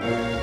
Bye.